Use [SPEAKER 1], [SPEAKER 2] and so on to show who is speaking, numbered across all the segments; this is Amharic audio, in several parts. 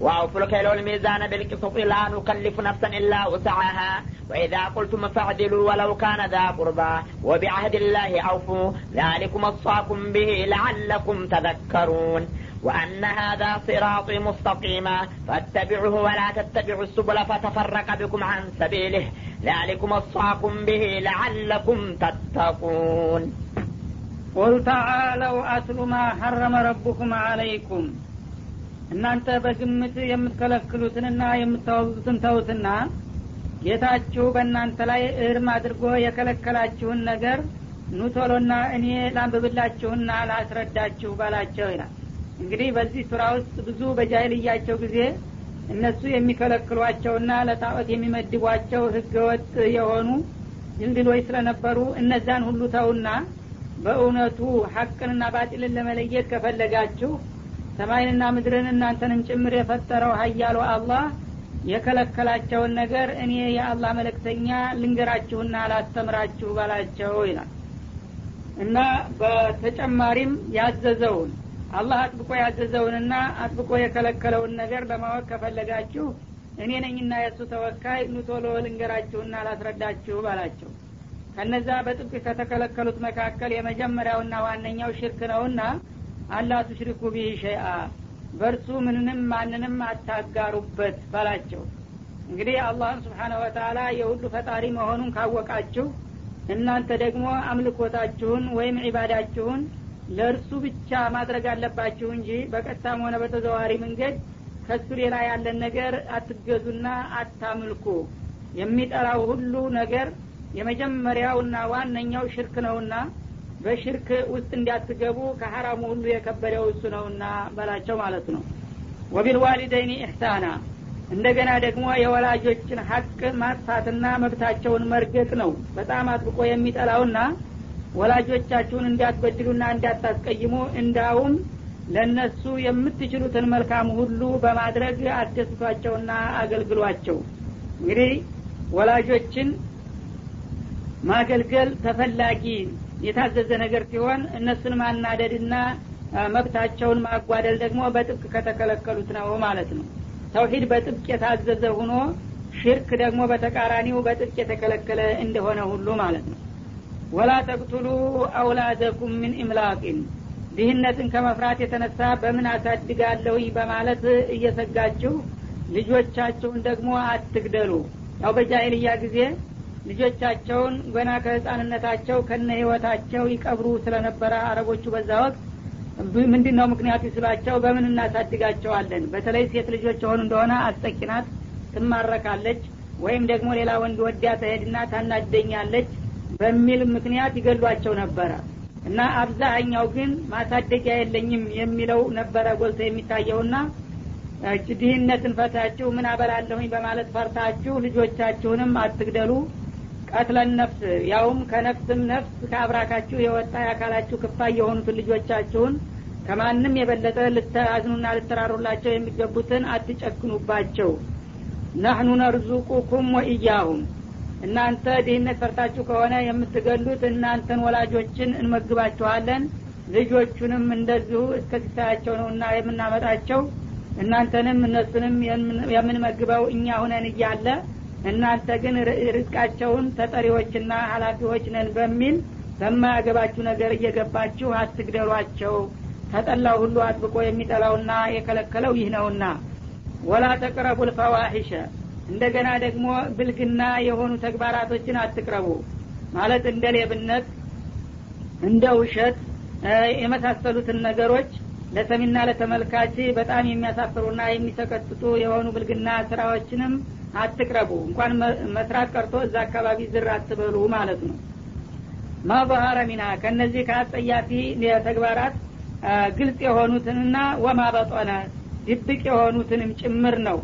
[SPEAKER 1] وأوفوا الكيل والميزان بالقسط لا نكلف نفسا إلا وسعها. وإذا قلتم فاعدلوا ولو كان ذا قربى وبعهد الله أوفوا. ذلكم وصاكم به لعلكم تذكرون. وأن هذا صراطي مستقيما. فاتبعوه ولا تتبعوا السبل فتفرق بكم عن سبيله. ذلكم وصاكم به لعلكم تتقون.
[SPEAKER 2] قل تعالوا أتل ما حرم ربكم عليكم. እናንተ በግምት የምትከለክሉትንና የምታወዙትን ተውትና ጌታችሁ በእናንተ ላይ እርም አድርጎ የከለከላችሁን ነገር ኑቶሎና እኔ ላንብብላችሁና ላስረዳችሁ ባላቸው ይላል። እንግዲህ በዚህ ሱራ ውስጥ ብዙ በጃይልያቸው ጊዜ እነሱ የሚከለክሏቸውና ለጣዖት የሚመድቧቸው ህገወጥ የሆኑ ድልድሎች ስለነበሩ እነዛን ሁሉ ተውና በእውነቱ ሀቅንና ባጢልን ለመለየት ከፈለጋችሁ ሰማይንና ምድርን እናንተንም ጭምር የፈጠረው ሀያሉ አላህ የከለከላቸውን ነገር እኔ የአላህ መለክተኛ ልንገራችሁና ላስተምራችሁ ባላቸው ይላል። እና በተጨማሪም ያዘዘውን አላህ አጥብቆ ያዘዘውንና አጥብቆ የከለከለውን ነገር ለማወቅ ከፈለጋችሁ እኔ ነኝና የእሱ ተወካይ ኑቶሎ ልንገራችሁና ላስረዳችሁ ባላቸው። ከነዛ በጥብቅ ከተከለከሉት መካከል የመጀመሪያውና ዋነኛው ሽርክ ነውና አላ ቱሽሪኩ ቢህ ሸይአ በእርሱ ምንንም ማንንም አታጋሩበት ባላቸው። እንግዲህ አላህን ስብሓነ ወተላ የሁሉ ፈጣሪ መሆኑን ካወቃችሁ እናንተ ደግሞ አምልኮታችሁን ወይም ዒባዳችሁን ለእርሱ ብቻ ማድረግ አለባችሁ እንጂ በቀጥታም ሆነ በተዘዋሪ መንገድ ከሱ ሌላ ያለን ነገር አትገዙና አታምልኩ። የሚጠራው ሁሉ ነገር የመጀመሪያውና ዋነኛው ሽርክ ነውና በሽርክ ውስጥ እንዲያትገቡ ከሐራሙ ሁሉ የከበደው እሱ ነውና በላቸው ማለት ነው። ወቢልዋሊደይኒ ኢሕሳና እንደገና ደግሞ የወላጆችን ሀቅ ማጥፋትና መብታቸውን መርገጥ ነው። በጣም አጥብቆ የሚጠላውና ወላጆቻችሁን እንዲያትበድሉና እንዲያታስቀይሙ እንዳውም ለእነሱ የምትችሉትን መልካም ሁሉ በማድረግ አስደስቷቸውና አገልግሏቸው። እንግዲህ ወላጆችን ማገልገል ተፈላጊ የታዘዘ ነገር ሲሆን እነሱን ማናደድና መብታቸውን ማጓደል ደግሞ በጥብቅ ከተከለከሉት ነው ማለት ነው። ተውሂድ በጥብቅ የታዘዘ ሁኖ ሽርክ ደግሞ በተቃራኒው በጥብቅ የተከለከለ እንደሆነ ሁሉ ማለት ነው። ወላ ተቅቱሉ አውላደኩም ምን ኢምላቂን ድህነትን ከመፍራት የተነሳ በምን አሳድጋለሁኝ በማለት እየሰጋችሁ ልጆቻቸውን ደግሞ አትግደሉ። ያው በጃይልያ ጊዜ ልጆቻቸውን ገና ከህፃንነታቸው ከነ ህይወታቸው ይቀብሩ ስለነበረ አረቦቹ በዛ ወቅት ምንድን ነው ምክንያቱ ስላቸው በምን እናሳድጋቸዋለን? በተለይ ሴት ልጆች የሆኑ እንደሆነ አስጠቂናት ትማረካለች ወይም ደግሞ ሌላ ወንድ ወዲያ ተሄድና ታናደኛለች በሚል ምክንያት ይገሏቸው ነበረ። እና አብዛኛው ግን ማሳደጊያ የለኝም የሚለው ነበረ ጎልቶ የሚታየውና ድህነትን ፈታችሁ ምን አበላለሁኝ በማለት ፈርታችሁ ልጆቻችሁንም አትግደሉ ቀትለን ነፍስ ያውም ከነፍስም ነፍስ ከአብራካችሁ የወጣ የአካላችሁ ክፋይ የሆኑትን ልጆቻችሁን ከማንም የበለጠ ልታዝኑና ልተራሩላቸው የሚገቡትን አትጨክኑባቸው። ናህኑ ነርዙቁኩም ወኢያሁም። እናንተ ድህነት ፈርታችሁ ከሆነ የምትገሉት እናንተን ወላጆችን እንመግባችኋለን። ልጆቹንም እንደዚሁ እስከ ሲሳያቸው ነውና የምናመጣቸው። እናንተንም እነሱንም የምንመግበው እኛ ሁነን እያለ እናንተ ግን ርዝቃቸውን ተጠሪዎችና ሀላፊዎች ነን በሚል በማያገባችሁ ነገር እየገባችሁ አትግደሏቸው። ተጠላው ሁሉ አጥብቆ የሚጠላውና የከለከለው ይህ ነውና። ወላ ተቅረቡ ልፈዋሒሸ እንደገና ደግሞ ብልግና የሆኑ ተግባራቶችን አትቅረቡ። ማለት እንደ ሌብነት እንደ ውሸት የመሳሰሉትን ነገሮች ለሰሚና ለተመልካች በጣም የሚያሳፍሩና የሚሰቀጥጡ የሆኑ ብልግና ስራዎችንም አትቅረቡ። እንኳን መስራት ቀርቶ እዛ አካባቢ ዝር አትበሉ ማለት ነው። ማበሀረ ሚና ከእነዚህ ከአጸያፊ ተግባራት ግልጽ የሆኑትንና ወማ በጦነ ድብቅ የሆኑትንም ጭምር ነው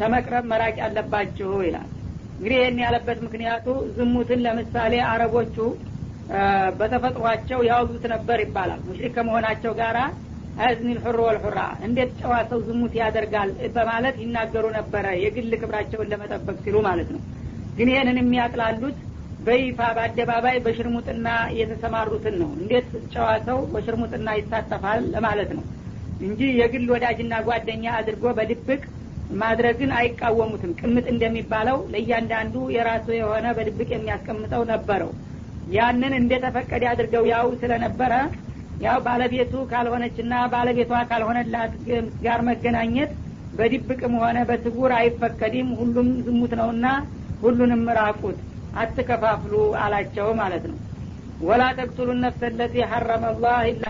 [SPEAKER 2] ተመቅረብ መራቅ ያለባችሁ ይላል። እንግዲህ ይህን ያለበት ምክንያቱ ዝሙትን ለምሳሌ አረቦቹ በተፈጥሯቸው ያወዙት ነበር ይባላል። ሙሽሪክ ከመሆናቸው ጋር አዝኒ ልሑር ወልሑራ እንዴት ጨዋ ሰው ዝሙት ያደርጋል በማለት ይናገሩ ነበረ የግል ክብራቸውን ለመጠበቅ ሲሉ ማለት ነው። ግን ይህንን የሚያጥላሉት በይፋ በአደባባይ በሽርሙጥና የተሰማሩትን ነው። እንዴት ጨዋ ሰው በሽርሙጥና ይሳተፋል ለማለት ነው። እንጂ የግል ወዳጅና ጓደኛ አድርጎ በድብቅ ማድረግን አይቃወሙትም። ቅምጥ እንደሚባለው ለእያንዳንዱ የራሱ የሆነ በድብቅ የሚያስቀምጠው ነበረው። ያንን እንደተፈቀደ አድርገው ያው ስለነበረ ያው ባለቤቱ ካልሆነችና ባለቤቷ ካልሆነላት ጋር መገናኘት በድብቅም ሆነ በስጉር አይፈቀድም። ሁሉም ዝሙት ነውና ሁሉንም ራቁት አትከፋፍሉ አላቸው ማለት ነው። ወላ ተቅቱሉ ነፍሰ ለቲ ሐረመ ላህ ኢላ